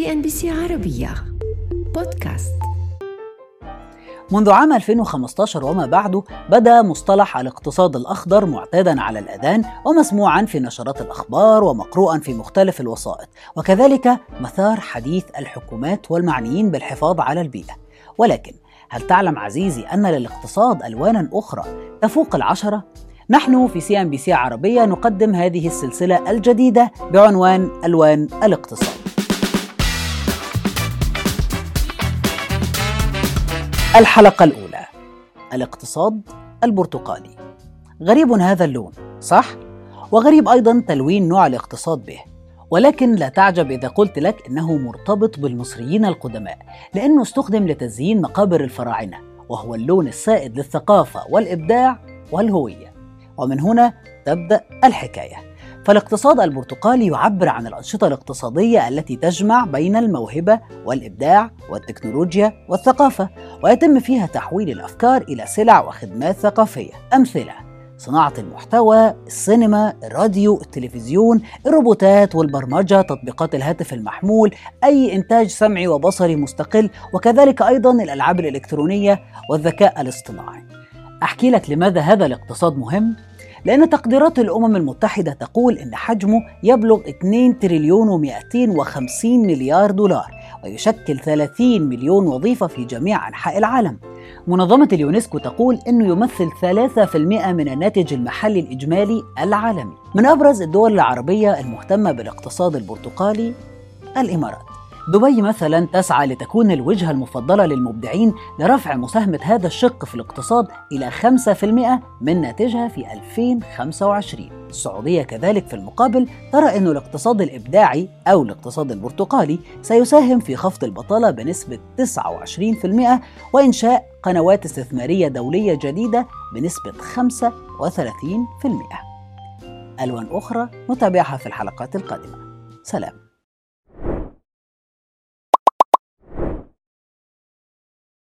CNBC عربية. بودكاست. منذ عام 2015 وما بعده بدا مصطلح الاقتصاد الأخضر معتادا على الأذان ومسموعا في نشرات الأخبار ومقروءا في مختلف الوسائط وكذلك مثار حديث الحكومات والمعنيين بالحفاظ على البيئة. ولكن هل تعلم عزيزي أن للاقتصاد الوانا أخرى تفوق العشرة؟ نحن في CNBC عربية نقدم هذه السلسلة الجديدة بعنوان ألوان الاقتصاد. الحلقة الأولى. الاقتصاد البرتقالي. غريب هذا اللون صح؟ وغريب أيضا تلوين نوع الاقتصاد به. ولكن لا تعجب إذا قلت لك إنه مرتبط بالمصريين القدماء لأنه استخدم لتزيين مقابر الفراعنة وهو اللون السائد للثقافة والإبداع والهوية. ومن هنا تبدأ الحكاية. فالاقتصاد البرتقالي يعبر عن الأنشطة الاقتصادية التي تجمع بين الموهبة والإبداع والتكنولوجيا والثقافة ويتم فيها تحويل الأفكار إلى سلع وخدمات ثقافية أمثلة صناعة المحتوى، السينما، الراديو، التلفزيون، الروبوتات والبرمجة، تطبيقات الهاتف المحمول، أي إنتاج سمعي وبصري مستقل، وكذلك أيضا الألعاب الإلكترونية والذكاء الاصطناعي. أحكي لك لماذا هذا الاقتصاد مهم؟ لأن تقديرات الأمم المتحدة تقول إن حجمه يبلغ 2 تريليون و250 مليار دولار ويشكل 30 مليون وظيفة في جميع أنحاء العالم. منظمة اليونسكو تقول أنه يمثل 3% من الناتج المحلي الإجمالي العالمي. من أبرز الدول العربية المهتمة بالاقتصاد البرتقالي الإمارات. دبي مثلا تسعى لتكون الوجهة المفضلة للمبدعين لرفع مساهمة هذا الشق في الاقتصاد إلى 5% من ناتجها في 2025 السعودية كذلك في المقابل ترى أن الاقتصاد الإبداعي أو الاقتصاد البرتقالي سيساهم في خفض البطالة بنسبة 29% وإنشاء قنوات استثمارية دولية جديدة بنسبة 35% ألوان أخرى نتابعها في الحلقات القادمة. سلام.